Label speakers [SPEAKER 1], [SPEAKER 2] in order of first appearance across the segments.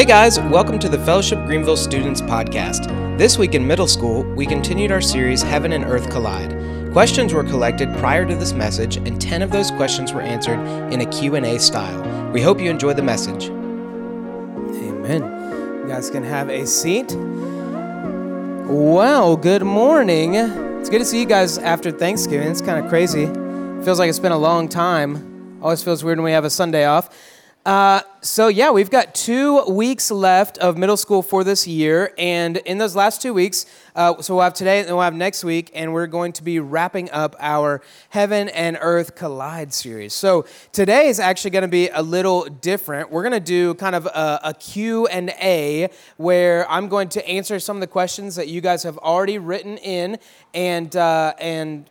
[SPEAKER 1] Hey guys, welcome to the Fellowship Greenville Students Podcast. This week in middle school, we continued our series Heaven and Earth Collide. Questions were collected prior to this message, and 10 of those questions were answered in a Q&A style. We hope you enjoy the message. Amen. You guys can have a seat. Well, good morning. It's good to see you guys after Thanksgiving. It's kind of crazy. Feels like it's been a long time. Always feels weird when we have a Sunday off. Uh, so yeah, we've got two weeks left of middle school for this year, and in those last two weeks, uh, so we'll have today and we'll have next week, and we're going to be wrapping up our Heaven and Earth Collide series. So today is actually going to be a little different. We're going to do kind of a, a Q and A where I'm going to answer some of the questions that you guys have already written in, and uh, and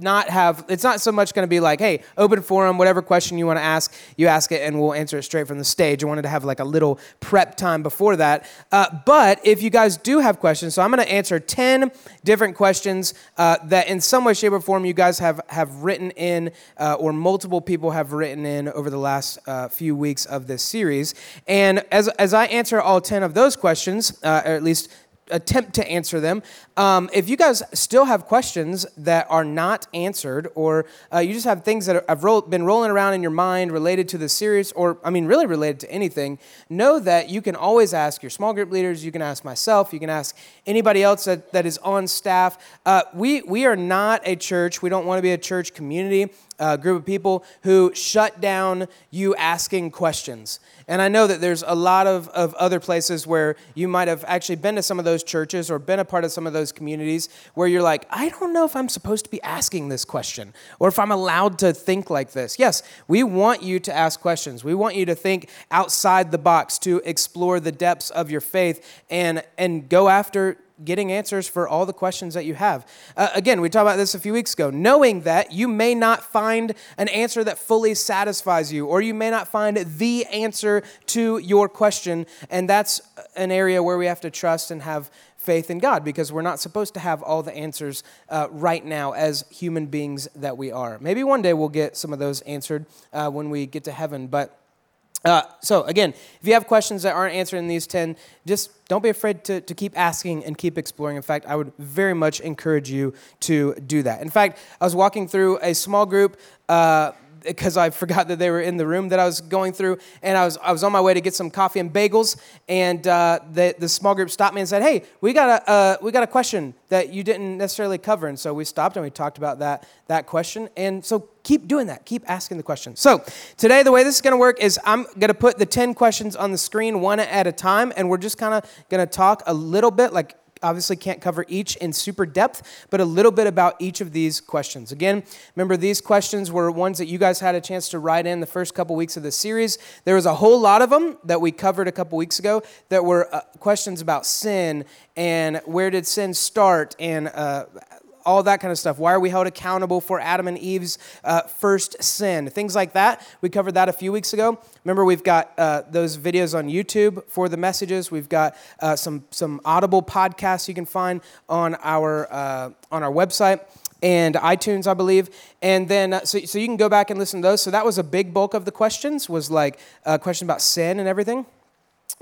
[SPEAKER 1] not have it's not so much going to be like hey open forum whatever question you want to ask you ask it and we'll answer it straight from the stage. I wanted to have like a little prep time before that. Uh, but if you guys do have questions so i'm going to answer 10 different questions uh, that in some way shape or form you guys have have written in uh, or multiple people have written in over the last uh, few weeks of this series. And as, as i answer all 10 of those questions uh, or at least attempt to answer them. Um, if you guys still have questions that are not answered, or uh, you just have things that have been rolling around in your mind related to the series, or I mean, really related to anything, know that you can always ask your small group leaders, you can ask myself, you can ask anybody else that, that is on staff. Uh, we, we are not a church, we don't want to be a church community uh, group of people who shut down you asking questions. And I know that there's a lot of, of other places where you might have actually been to some of those churches or been a part of some of those communities where you're like, I don't know if I'm supposed to be asking this question or if I'm allowed to think like this. Yes, we want you to ask questions. We want you to think outside the box, to explore the depths of your faith and, and go after getting answers for all the questions that you have. Uh, again, we talked about this a few weeks ago. Knowing that you may not find an answer that fully satisfies you, or you may not find the answer to your question, and that's an area where we have to trust and have faith in God because we're not supposed to have all the answers uh, right now as human beings that we are. Maybe one day we'll get some of those answered uh, when we get to heaven, but uh, so, again, if you have questions that aren't answered in these 10, just don't be afraid to, to keep asking and keep exploring. In fact, I would very much encourage you to do that. In fact, I was walking through a small group. Uh, because I forgot that they were in the room that I was going through, and I was I was on my way to get some coffee and bagels, and uh, the the small group stopped me and said, "Hey, we got a uh, we got a question that you didn't necessarily cover," and so we stopped and we talked about that that question, and so keep doing that, keep asking the question. So today, the way this is going to work is I'm going to put the ten questions on the screen one at a time, and we're just kind of going to talk a little bit like obviously can't cover each in super depth, but a little bit about each of these questions. Again, remember these questions were ones that you guys had a chance to write in the first couple weeks of the series. There was a whole lot of them that we covered a couple weeks ago that were uh, questions about sin and where did sin start and uh, all that kind of stuff. Why are we held accountable for Adam and Eve's uh, first sin? Things like that. We covered that a few weeks ago. Remember, we've got uh, those videos on YouTube for the messages. We've got uh, some some Audible podcasts you can find on our uh, on our website and iTunes, I believe. And then, uh, so, so you can go back and listen to those. So that was a big bulk of the questions, was like a question about sin and everything.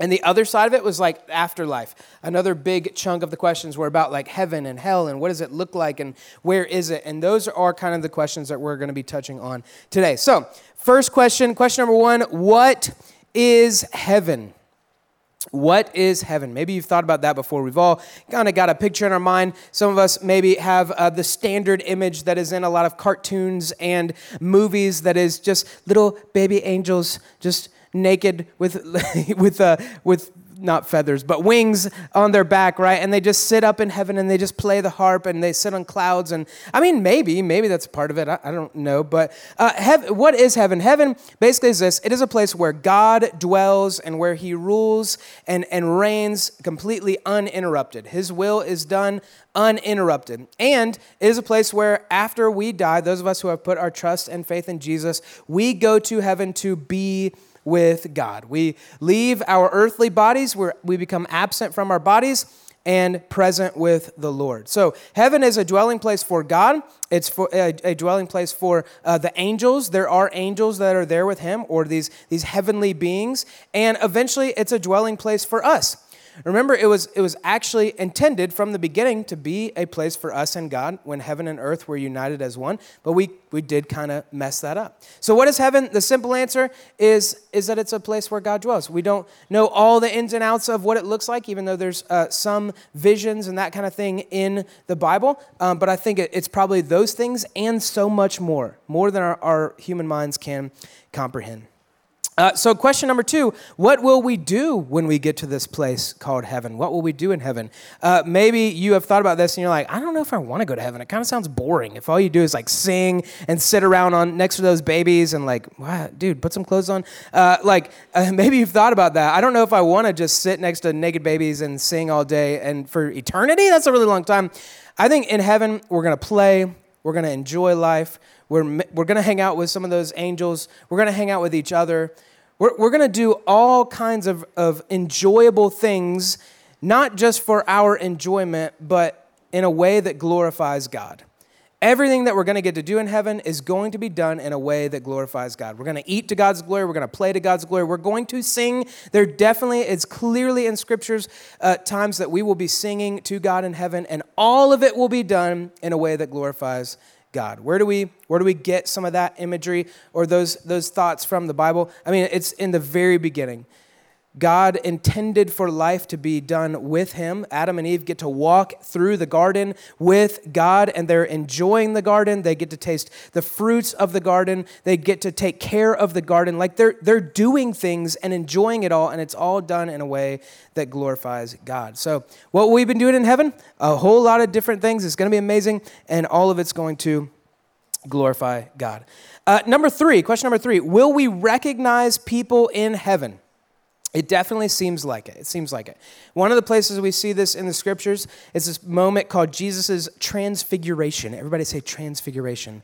[SPEAKER 1] And the other side of it was like afterlife. Another big chunk of the questions were about like heaven and hell and what does it look like and where is it? And those are kind of the questions that we're going to be touching on today. So, first question, question number one What is heaven? What is heaven? Maybe you've thought about that before. We've all kind of got a picture in our mind. Some of us maybe have uh, the standard image that is in a lot of cartoons and movies that is just little baby angels just naked with with uh, with not feathers, but wings on their back, right? And they just sit up in heaven and they just play the harp and they sit on clouds. And I mean, maybe, maybe that's part of it. I, I don't know. But uh, hev- what is heaven? Heaven basically is this it is a place where God dwells and where he rules and, and reigns completely uninterrupted. His will is done uninterrupted. And it is a place where after we die, those of us who have put our trust and faith in Jesus, we go to heaven to be with God. We leave our earthly bodies, we we become absent from our bodies, and present with the Lord. So, heaven is a dwelling place for God. It's for a, a dwelling place for uh, the angels. There are angels that are there with him, or these, these heavenly beings. And eventually, it's a dwelling place for us. Remember, it was, it was actually intended from the beginning to be a place for us and God when heaven and earth were united as one, but we, we did kind of mess that up. So, what is heaven? The simple answer is, is that it's a place where God dwells. We don't know all the ins and outs of what it looks like, even though there's uh, some visions and that kind of thing in the Bible, um, but I think it, it's probably those things and so much more, more than our, our human minds can comprehend. Uh, so, question number two What will we do when we get to this place called heaven? What will we do in heaven? Uh, maybe you have thought about this and you're like, I don't know if I want to go to heaven. It kind of sounds boring. If all you do is like sing and sit around on next to those babies and like, what, dude, put some clothes on. Uh, like, uh, maybe you've thought about that. I don't know if I want to just sit next to naked babies and sing all day and for eternity. That's a really long time. I think in heaven, we're going to play, we're going to enjoy life, we're, we're going to hang out with some of those angels. We're going to hang out with each other. We're, we're going to do all kinds of, of enjoyable things, not just for our enjoyment, but in a way that glorifies God. Everything that we're going to get to do in heaven is going to be done in a way that glorifies God. We're going to eat to God's glory. We're going to play to God's glory. We're going to sing. There definitely is clearly in scriptures uh, times that we will be singing to God in heaven, and all of it will be done in a way that glorifies God. Where do we where do we get some of that imagery or those those thoughts from the Bible? I mean, it's in the very beginning. God intended for life to be done with Him. Adam and Eve get to walk through the garden with God, and they're enjoying the garden. They get to taste the fruits of the garden. They get to take care of the garden. Like they're, they're doing things and enjoying it all, and it's all done in a way that glorifies God. So, what we've been doing in heaven, a whole lot of different things. It's going to be amazing, and all of it's going to glorify God. Uh, number three, question number three Will we recognize people in heaven? It definitely seems like it. It seems like it. One of the places we see this in the scriptures is this moment called Jesus' transfiguration. Everybody say transfiguration.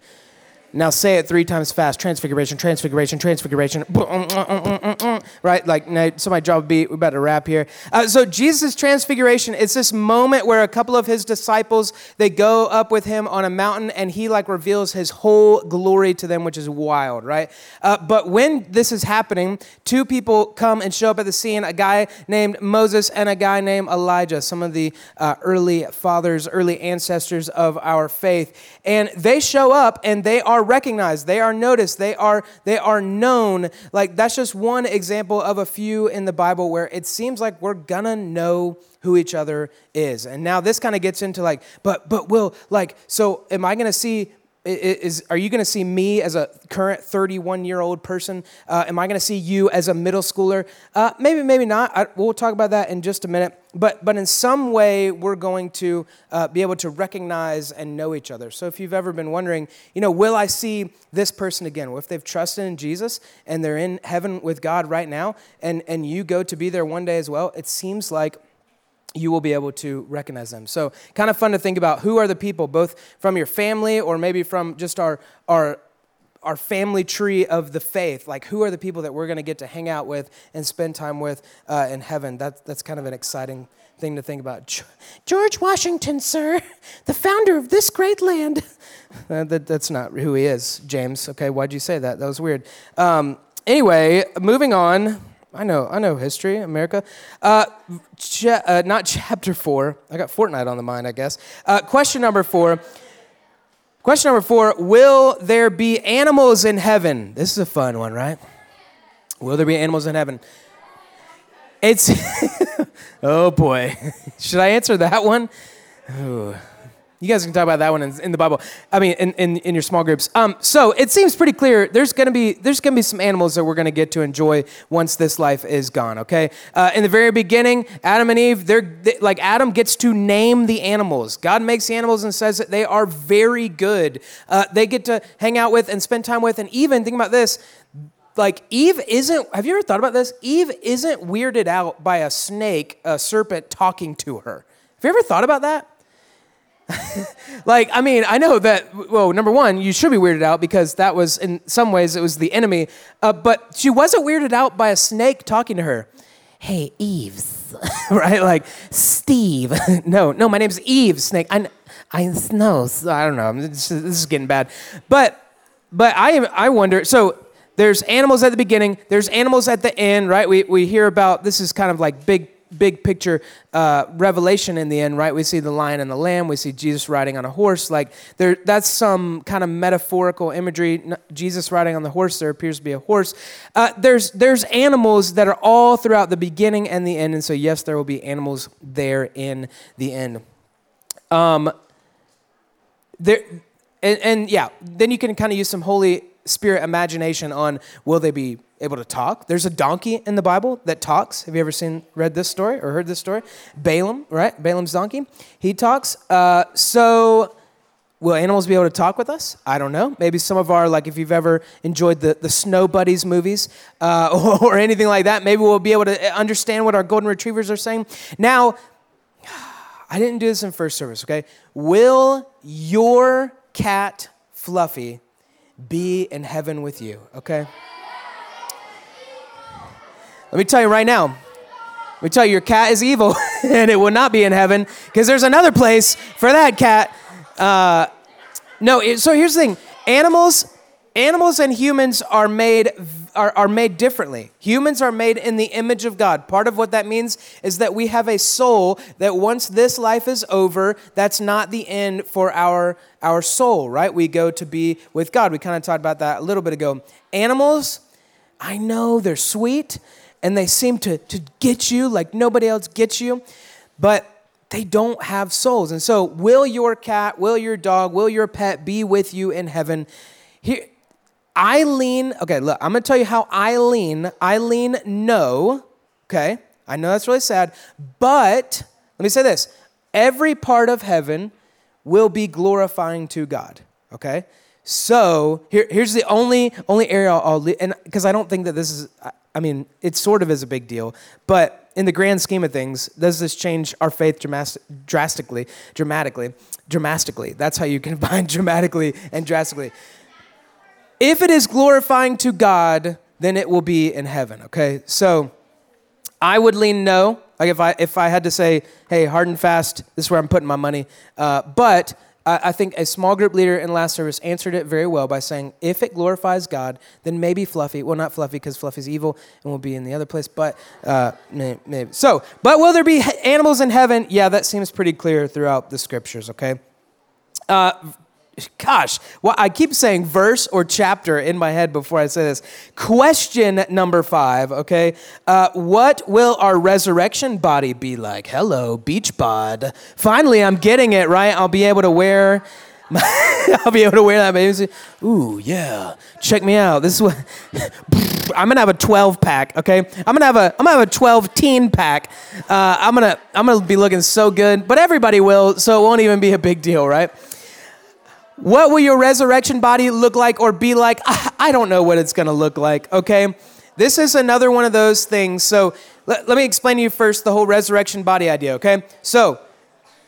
[SPEAKER 1] Now say it three times fast. Transfiguration, transfiguration, transfiguration. Right? Like, so my job would be, about to wrap here. Uh, so Jesus' transfiguration, it's this moment where a couple of his disciples, they go up with him on a mountain and he like reveals his whole glory to them, which is wild, right? Uh, but when this is happening, two people come and show up at the scene, a guy named Moses and a guy named Elijah, some of the uh, early fathers, early ancestors of our faith. And they show up and they are recognized, they are noticed, they are, they are known. Like that's just one example of a few in the Bible where it seems like we're gonna know who each other is. And now this kind of gets into like, but but will like, so am I gonna see is, are you going to see me as a current 31 year old person? Uh, am I going to see you as a middle schooler? Uh, maybe, maybe not. I, we'll talk about that in just a minute. But, but in some way, we're going to uh, be able to recognize and know each other. So if you've ever been wondering, you know, will I see this person again? Well, if they've trusted in Jesus and they're in heaven with God right now, and, and you go to be there one day as well, it seems like you will be able to recognize them. So, kind of fun to think about who are the people, both from your family or maybe from just our, our, our family tree of the faith. Like, who are the people that we're going to get to hang out with and spend time with uh, in heaven? That, that's kind of an exciting thing to think about. George Washington, sir, the founder of this great land. that, that's not who he is, James. Okay, why'd you say that? That was weird. Um, anyway, moving on. I know, I know history, America. Uh, cha- uh, not chapter four. I got Fortnite on the mind, I guess. Uh, question number four. Question number four Will there be animals in heaven? This is a fun one, right? Will there be animals in heaven? It's, oh boy. Should I answer that one? Ooh. You guys can talk about that one in, in the Bible. I mean, in, in, in your small groups. Um, so it seems pretty clear. There's gonna be there's gonna be some animals that we're gonna get to enjoy once this life is gone. Okay. Uh, in the very beginning, Adam and Eve, they're they, like Adam gets to name the animals. God makes the animals and says that they are very good. Uh, they get to hang out with and spend time with, and even think about this. Like Eve isn't. Have you ever thought about this? Eve isn't weirded out by a snake, a serpent talking to her. Have you ever thought about that? like, I mean, I know that, well, number one, you should be weirded out because that was, in some ways, it was the enemy. Uh, but she wasn't weirded out by a snake talking to her. hey, Eves, right? Like, Steve. no, no, my name's Eve, Snake. I, I know, I don't know. This is, getting bad. But, but I, I wonder, so there's animals at the beginning, there's animals at the end, right? We, we hear about, this is kind of like big big picture uh, revelation in the end, right? We see the lion and the lamb. We see Jesus riding on a horse. Like there, that's some kind of metaphorical imagery. Jesus riding on the horse. There appears to be a horse. Uh, there's there's animals that are all throughout the beginning and the end, and so yes, there will be animals there in the end. Um, there, and, and yeah, then you can kind of use some Holy Spirit imagination on will they be able to talk. There's a donkey in the Bible that talks. Have you ever seen, read this story or heard this story? Balaam, right? Balaam's donkey. He talks. Uh, so, will animals be able to talk with us? I don't know. Maybe some of our, like, if you've ever enjoyed the, the Snow Buddies movies uh, or, or anything like that, maybe we'll be able to understand what our golden retrievers are saying. Now, I didn't do this in first service, okay? Will your cat, Fluffy, be in heaven with you, okay? Let me tell you right now. Let me tell you, your cat is evil, and it will not be in heaven because there's another place for that cat. Uh, no, it, so here's the thing: animals, animals, and humans are made are, are made differently. Humans are made in the image of God. Part of what that means is that we have a soul that once this life is over, that's not the end for our our soul. Right? We go to be with God. We kind of talked about that a little bit ago. Animals, I know they're sweet and they seem to, to get you like nobody else gets you, but they don't have souls. And so, will your cat, will your dog, will your pet be with you in heaven? Here, Eileen, okay, look, I'm gonna tell you how Eileen, Eileen, no, okay? I know that's really sad, but let me say this every part of heaven will be glorifying to God, okay? So here, here's the only only area I'll, I'll and because I don't think that this is I mean, it sort of is a big deal, but in the grand scheme of things, does this change our faith drastically, dramatically, dramatically? That's how you combine dramatically and drastically. If it is glorifying to God, then it will be in heaven. Okay, so I would lean no. Like if I if I had to say, hey, hard and fast, this is where I'm putting my money. Uh, but I think a small group leader in last service answered it very well by saying, if it glorifies God, then maybe Fluffy, well, not Fluffy because Fluffy's evil and will be in the other place, but uh, maybe. So, but will there be animals in heaven? Yeah, that seems pretty clear throughout the scriptures, okay? Uh, gosh, well, I keep saying verse or chapter in my head before I say this. Question number five, okay? Uh, what will our resurrection body be like? Hello, beach bod. Finally, I'm getting it, right? I'll be able to wear. I'll be able to wear that baby. Ooh, yeah. Check me out. This is what I'm gonna have a 12 pack. Okay, I'm gonna have a I'm gonna have a 12 teen pack. Uh, I'm gonna I'm gonna be looking so good, but everybody will, so it won't even be a big deal, right? What will your resurrection body look like or be like? I don't know what it's going to look like, okay? This is another one of those things. So let, let me explain to you first the whole resurrection body idea, okay? So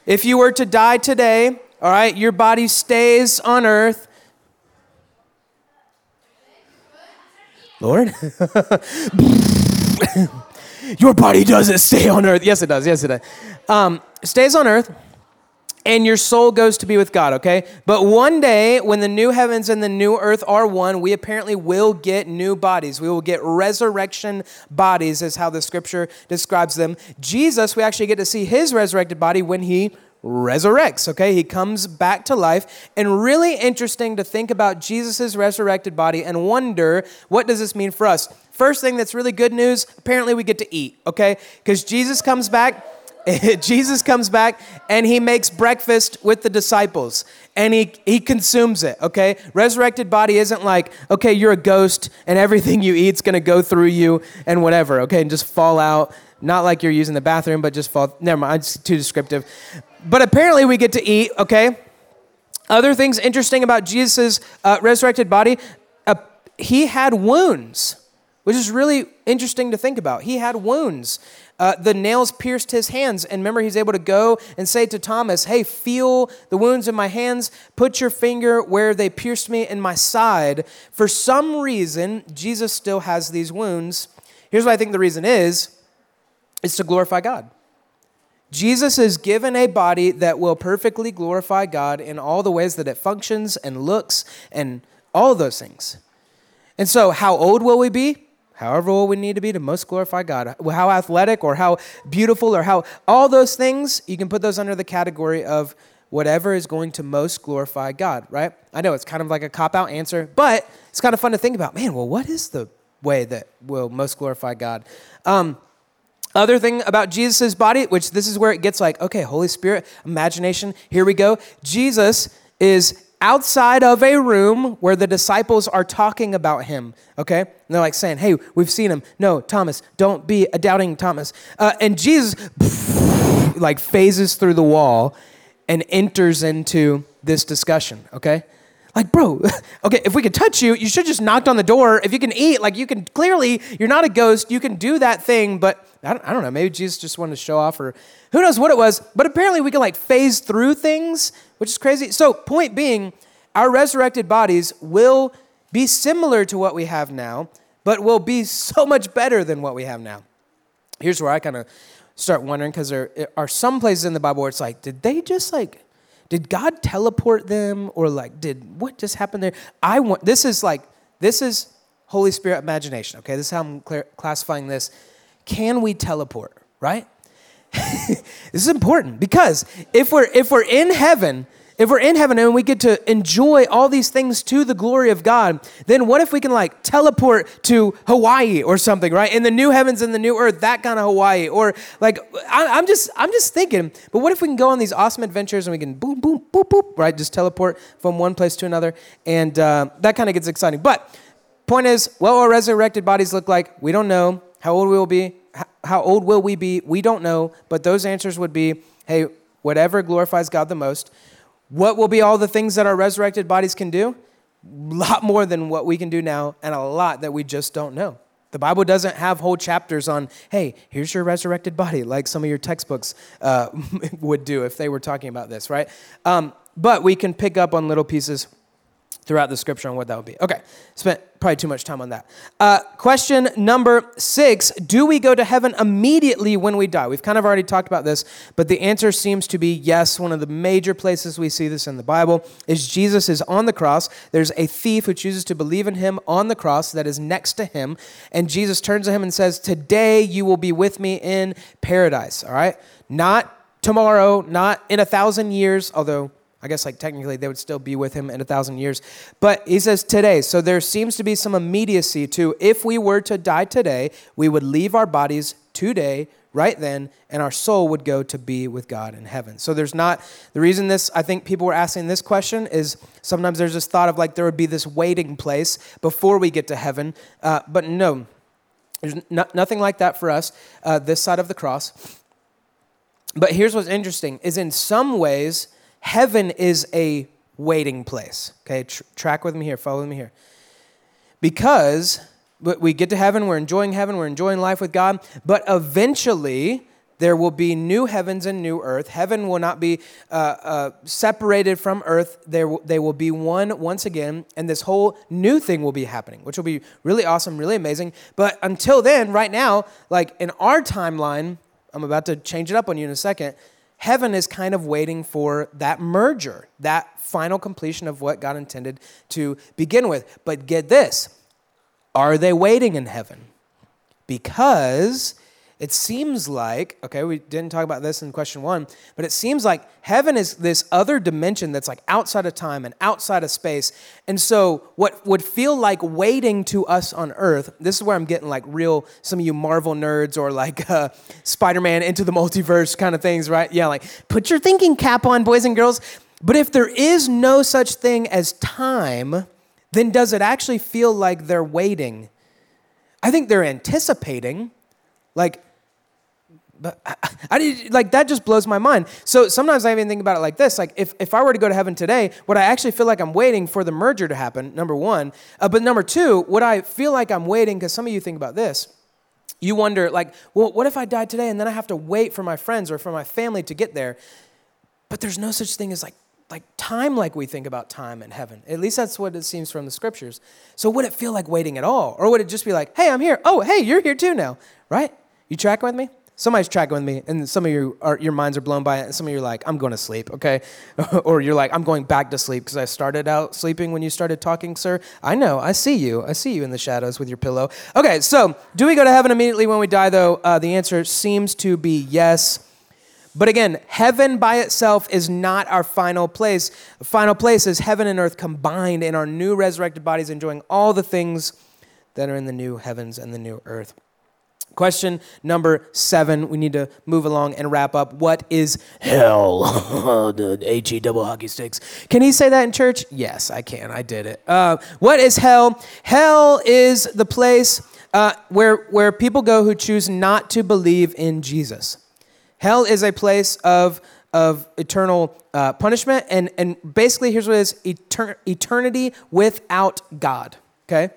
[SPEAKER 1] if you were to die today, all right, your body stays on earth. Lord? your body doesn't stay on earth. Yes, it does. Yes, it does. Um, stays on earth and your soul goes to be with God, okay? But one day, when the new heavens and the new earth are one, we apparently will get new bodies. We will get resurrection bodies, is how the scripture describes them. Jesus, we actually get to see his resurrected body when he resurrects, okay? He comes back to life. And really interesting to think about Jesus' resurrected body and wonder what does this mean for us? First thing that's really good news, apparently we get to eat, okay? Because Jesus comes back Jesus comes back and he makes breakfast with the disciples and he, he consumes it, okay? Resurrected body isn't like, okay, you're a ghost and everything you eat's gonna go through you and whatever, okay, and just fall out. Not like you're using the bathroom, but just fall. Never mind, it's too descriptive. But apparently we get to eat, okay? Other things interesting about Jesus' uh, resurrected body, uh, he had wounds, which is really interesting to think about. He had wounds. Uh, the nails pierced his hands. And remember, he's able to go and say to Thomas, Hey, feel the wounds in my hands. Put your finger where they pierced me in my side. For some reason, Jesus still has these wounds. Here's what I think the reason is it's to glorify God. Jesus is given a body that will perfectly glorify God in all the ways that it functions and looks and all those things. And so, how old will we be? However old we need to be to most glorify God. How athletic or how beautiful or how all those things, you can put those under the category of whatever is going to most glorify God, right? I know it's kind of like a cop out answer, but it's kind of fun to think about. Man, well, what is the way that will most glorify God? Um, other thing about Jesus' body, which this is where it gets like, okay, Holy Spirit, imagination, here we go. Jesus is outside of a room where the disciples are talking about him, okay? And they're like saying, hey, we've seen him. No, Thomas, don't be a doubting Thomas. Uh, and Jesus like phases through the wall and enters into this discussion, okay? Like, bro, okay, if we could touch you, you should just knocked on the door. If you can eat, like, you can clearly, you're not a ghost. You can do that thing, but I don't, I don't know. Maybe Jesus just wanted to show off, or who knows what it was. But apparently, we can like phase through things, which is crazy. So, point being, our resurrected bodies will be similar to what we have now, but will be so much better than what we have now. Here's where I kind of start wondering because there are some places in the Bible where it's like, did they just like, did God teleport them or like, did what just happened there? I want, this is like, this is Holy Spirit imagination, okay? This is how I'm classifying this. Can we teleport, right? this is important because if we're if we're in heaven if we're in heaven and we get to enjoy all these things to the glory of God, then what if we can like teleport to Hawaii or something, right? In the new heavens and the new earth, that kind of Hawaii. Or like, I, am just, I'm just thinking, but what if we can go on these awesome adventures and we can boom, boom, boop, boop, right? Just teleport from one place to another. And uh, that kind of gets exciting. But point is, what will resurrected bodies look like? We don't know. How old we will be? How old will we be? We don't know. But those answers would be, hey, whatever glorifies God the most. What will be all the things that our resurrected bodies can do? A lot more than what we can do now, and a lot that we just don't know. The Bible doesn't have whole chapters on, hey, here's your resurrected body, like some of your textbooks uh, would do if they were talking about this, right? Um, but we can pick up on little pieces throughout the scripture on what that would be. Okay, spent probably too much time on that. Uh, question number six Do we go to heaven immediately when we die? We've kind of already talked about this, but the answer seems to be yes. One of the major places we see this in the Bible is Jesus is on the cross. There's a thief who chooses to believe in him on the cross that is next to him, and Jesus turns to him and says, Today you will be with me in paradise. All right? Not tomorrow, not in a thousand years, although I guess, like, technically, they would still be with him in a thousand years. But he says today. So there seems to be some immediacy to if we were to die today, we would leave our bodies today, right then, and our soul would go to be with God in heaven. So there's not, the reason this, I think people were asking this question is sometimes there's this thought of like there would be this waiting place before we get to heaven. Uh, but no, there's no, nothing like that for us uh, this side of the cross. But here's what's interesting is in some ways, heaven is a waiting place. Okay, Tr- track with me here, follow me here. Because we get to heaven, we're enjoying heaven, we're enjoying life with God, but eventually there will be new heavens and new earth. Heaven will not be uh, uh, separated from earth. There w- they will be one once again, and this whole new thing will be happening, which will be really awesome, really amazing. But until then, right now, like in our timeline, I'm about to change it up on you in a second heaven is kind of waiting for that merger, that final completion of what God intended to begin with. But get this are they waiting in heaven? Because it seems like, okay, we didn't talk about this in question one, but it seems like heaven is this other dimension that's like outside of time and outside of space. And so, what would feel like waiting to us on earth, this is where I'm getting like real, some of you Marvel nerds or like uh, Spider Man into the multiverse kind of things, right? Yeah, like put your thinking cap on, boys and girls. But if there is no such thing as time, then does it actually feel like they're waiting? I think they're anticipating. Like, but I, I, like that just blows my mind. So sometimes I even think about it like this: like if, if I were to go to heaven today, would I actually feel like I'm waiting for the merger to happen? Number one, uh, but number two, would I feel like I'm waiting? Because some of you think about this. You wonder, like, well, what if I died today and then I have to wait for my friends or for my family to get there? But there's no such thing as like like time like we think about time in heaven. At least that's what it seems from the scriptures. So would it feel like waiting at all? Or would it just be like, hey, I'm here. Oh, hey, you're here too now, right? You track with me? Somebody's tracking with me, and some of you are, your minds are blown by it, and some of you are like, I'm going to sleep, okay? or you're like, I'm going back to sleep because I started out sleeping when you started talking, sir. I know, I see you. I see you in the shadows with your pillow. Okay, so do we go to heaven immediately when we die, though? Uh, the answer seems to be yes. But again, heaven by itself is not our final place. The final place is heaven and earth combined in our new resurrected bodies, enjoying all the things that are in the new heavens and the new earth. Question number seven. We need to move along and wrap up. What is hell? the H E double hockey sticks. Can he say that in church? Yes, I can. I did it. Uh, what is hell? Hell is the place uh, where where people go who choose not to believe in Jesus. Hell is a place of of eternal uh, punishment, and and basically here's what it is: etern- eternity without God. Okay.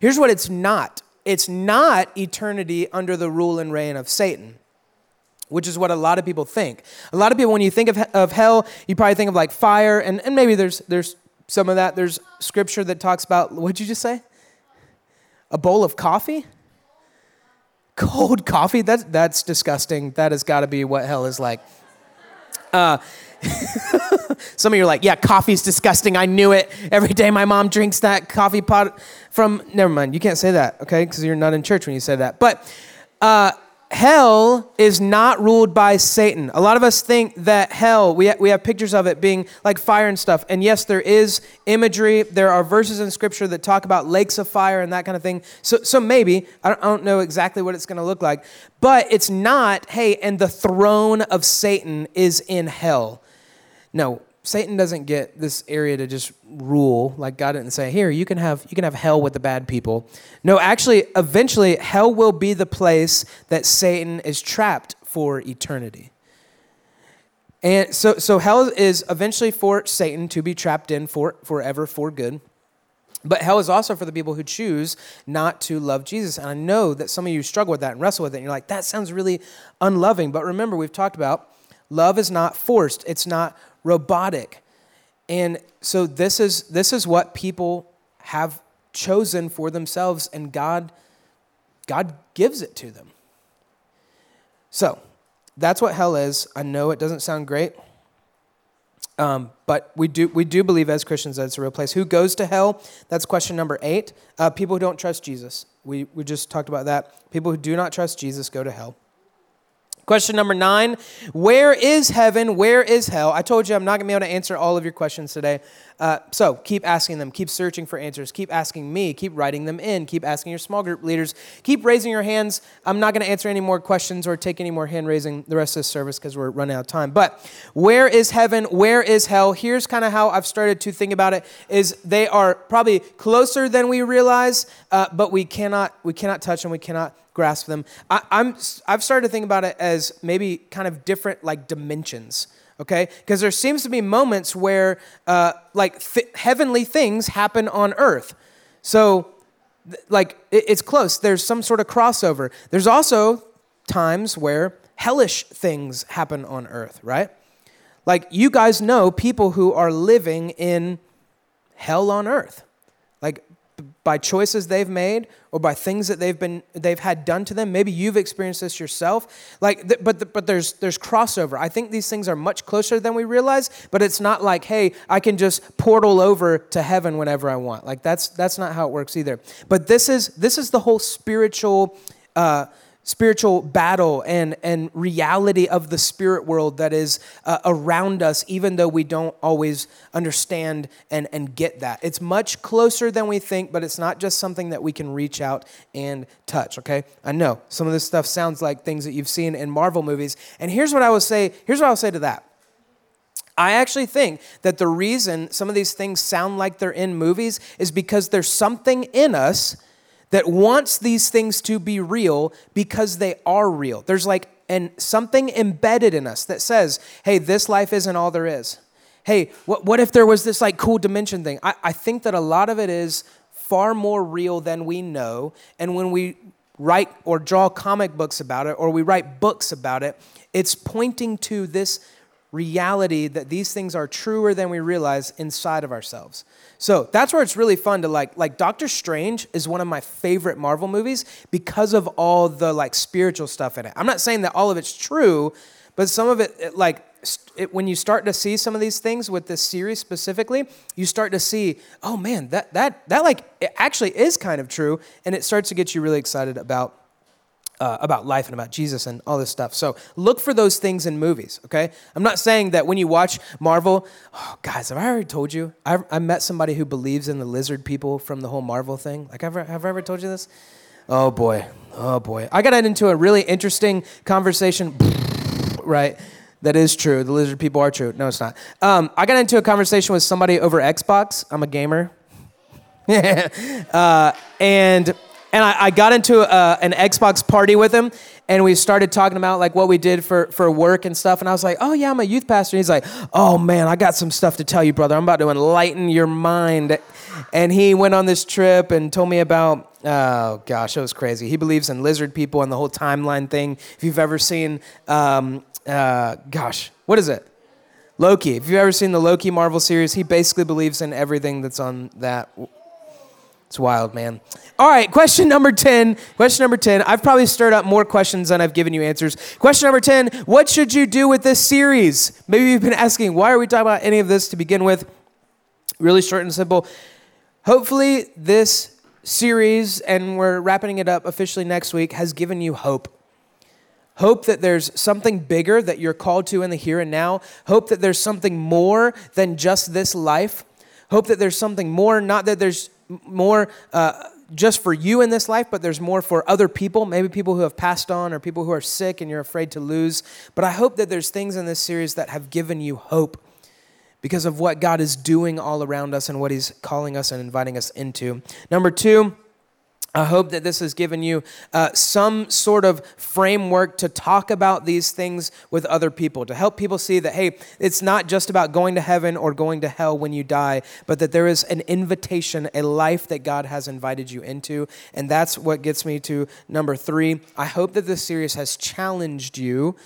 [SPEAKER 1] Here's what it's not it's not eternity under the rule and reign of Satan, which is what a lot of people think. A lot of people, when you think of, of hell, you probably think of like fire, and, and maybe there's, there's some of that. There's scripture that talks about, what'd you just say? A bowl of coffee? Cold coffee? That's, that's disgusting. That has got to be what hell is like. Uh, Some of you are like, yeah, coffee's disgusting. I knew it. Every day my mom drinks that coffee pot from, never mind. You can't say that, okay? Because you're not in church when you say that. But uh, hell is not ruled by Satan. A lot of us think that hell, we, ha- we have pictures of it being like fire and stuff. And yes, there is imagery. There are verses in scripture that talk about lakes of fire and that kind of thing. So, so maybe, I don't, I don't know exactly what it's going to look like, but it's not, hey, and the throne of Satan is in hell. No, Satan doesn't get this area to just rule like God didn't say, "Here, you can have you can have hell with the bad people." No, actually, eventually hell will be the place that Satan is trapped for eternity. And so so hell is eventually for Satan to be trapped in for forever for good. But hell is also for the people who choose not to love Jesus. And I know that some of you struggle with that and wrestle with it. And you're like, that sounds really unloving. But remember, we've talked about love is not forced, it's not robotic. And so this is this is what people have chosen for themselves and God God gives it to them. So, that's what hell is. I know it doesn't sound great. Um, but we do, we do believe as Christians that it's a real place. Who goes to hell? That's question number eight. Uh, people who don't trust Jesus. We, we just talked about that. People who do not trust Jesus go to hell. Question number nine Where is heaven? Where is hell? I told you I'm not going to be able to answer all of your questions today. Uh, so keep asking them, keep searching for answers, keep asking me, keep writing them in, keep asking your small group leaders, keep raising your hands. I'm not going to answer any more questions or take any more hand raising the rest of this service because we're running out of time. But where is heaven? Where is hell? Here's kind of how I've started to think about it: is they are probably closer than we realize, uh, but we cannot we cannot touch them, we cannot grasp them. I, I'm I've started to think about it as maybe kind of different like dimensions okay? Because there seems to be moments where uh, like th- heavenly things happen on earth. So, th- like, it- it's close. There's some sort of crossover. There's also times where hellish things happen on earth, right? Like, you guys know people who are living in hell on earth. By choices they've made or by things that they've been they've had done to them. Maybe you've experienced this yourself. Like th- but th- but there's there's crossover. I think these things are much closer than we realize but it's not like hey i can just portal over to heaven whenever i want. Like that's that's not how it works either. But this is this is the whole spiritual uh, spiritual battle and, and reality of the spirit world that is uh, around us, even though we don't always understand and, and get that. It's much closer than we think, but it's not just something that we can reach out and touch, okay? I know some of this stuff sounds like things that you've seen in Marvel movies. And here's what I will say here's what I'll say to that. I actually think that the reason some of these things sound like they're in movies is because there's something in us that wants these things to be real because they are real. There's like and something embedded in us that says, hey, this life isn't all there is. Hey, what, what if there was this like cool dimension thing? I, I think that a lot of it is far more real than we know. And when we write or draw comic books about it or we write books about it, it's pointing to this reality that these things are truer than we realize inside of ourselves. So that's where it's really fun to like like Doctor Strange is one of my favorite Marvel movies because of all the like spiritual stuff in it. I'm not saying that all of it's true, but some of it, it like it, when you start to see some of these things with this series specifically, you start to see, oh man, that that that like it actually is kind of true, and it starts to get you really excited about uh, about life and about Jesus and all this stuff. So look for those things in movies, okay? I'm not saying that when you watch Marvel, oh, guys, have I already told you? I've, I met somebody who believes in the lizard people from the whole Marvel thing. Like, have I, have I ever told you this? Oh boy, oh boy. I got into a really interesting conversation, right? That is true. The lizard people are true. No, it's not. Um, I got into a conversation with somebody over Xbox. I'm a gamer. uh, and and I, I got into a, uh, an Xbox party with him, and we started talking about like what we did for, for work and stuff. And I was like, "Oh yeah, I'm a youth pastor." And he's like, "Oh man, I got some stuff to tell you, brother. I'm about to enlighten your mind." And he went on this trip and told me about. Oh gosh, it was crazy. He believes in lizard people and the whole timeline thing. If you've ever seen, um, uh, gosh, what is it? Loki. If you've ever seen the Loki Marvel series, he basically believes in everything that's on that it's wild, man. All right, question number 10. Question number 10. I've probably stirred up more questions than I've given you answers. Question number 10 What should you do with this series? Maybe you've been asking, why are we talking about any of this to begin with? Really short and simple. Hopefully, this series, and we're wrapping it up officially next week, has given you hope. Hope that there's something bigger that you're called to in the here and now. Hope that there's something more than just this life. Hope that there's something more, not that there's more uh, just for you in this life, but there's more for other people, maybe people who have passed on or people who are sick and you're afraid to lose. But I hope that there's things in this series that have given you hope because of what God is doing all around us and what He's calling us and inviting us into. Number two, I hope that this has given you uh, some sort of framework to talk about these things with other people, to help people see that, hey, it's not just about going to heaven or going to hell when you die, but that there is an invitation, a life that God has invited you into. And that's what gets me to number three. I hope that this series has challenged you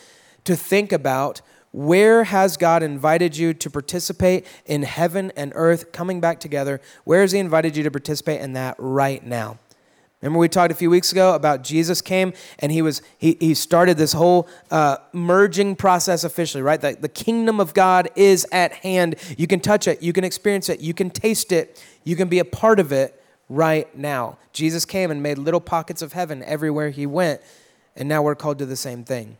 [SPEAKER 1] to think about where has God invited you to participate in heaven and earth coming back together? Where has He invited you to participate in that right now? Remember, we talked a few weeks ago about Jesus came and he was he, he started this whole uh, merging process officially, right? That the kingdom of God is at hand. You can touch it, you can experience it, you can taste it, you can be a part of it right now. Jesus came and made little pockets of heaven everywhere he went, and now we're called to the same thing.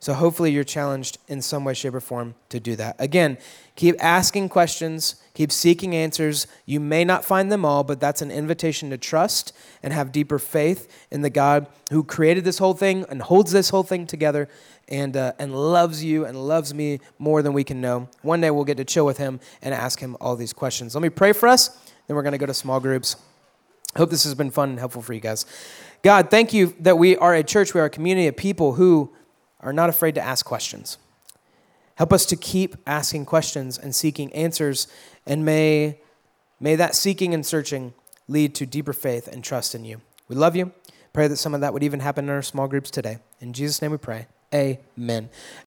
[SPEAKER 1] So hopefully you're challenged in some way, shape, or form to do that. Again, keep asking questions, keep seeking answers. You may not find them all, but that's an invitation to trust and have deeper faith in the God who created this whole thing and holds this whole thing together and, uh, and loves you and loves me more than we can know. One day we'll get to chill with him and ask him all these questions. Let me pray for us, then we're going to go to small groups. Hope this has been fun and helpful for you guys. God, thank you that we are a church, we are a community of people who are not afraid to ask questions. Help us to keep asking questions and seeking answers, and may, may that seeking and searching lead to deeper faith and trust in you. We love you. Pray that some of that would even happen in our small groups today. In Jesus' name we pray. Amen.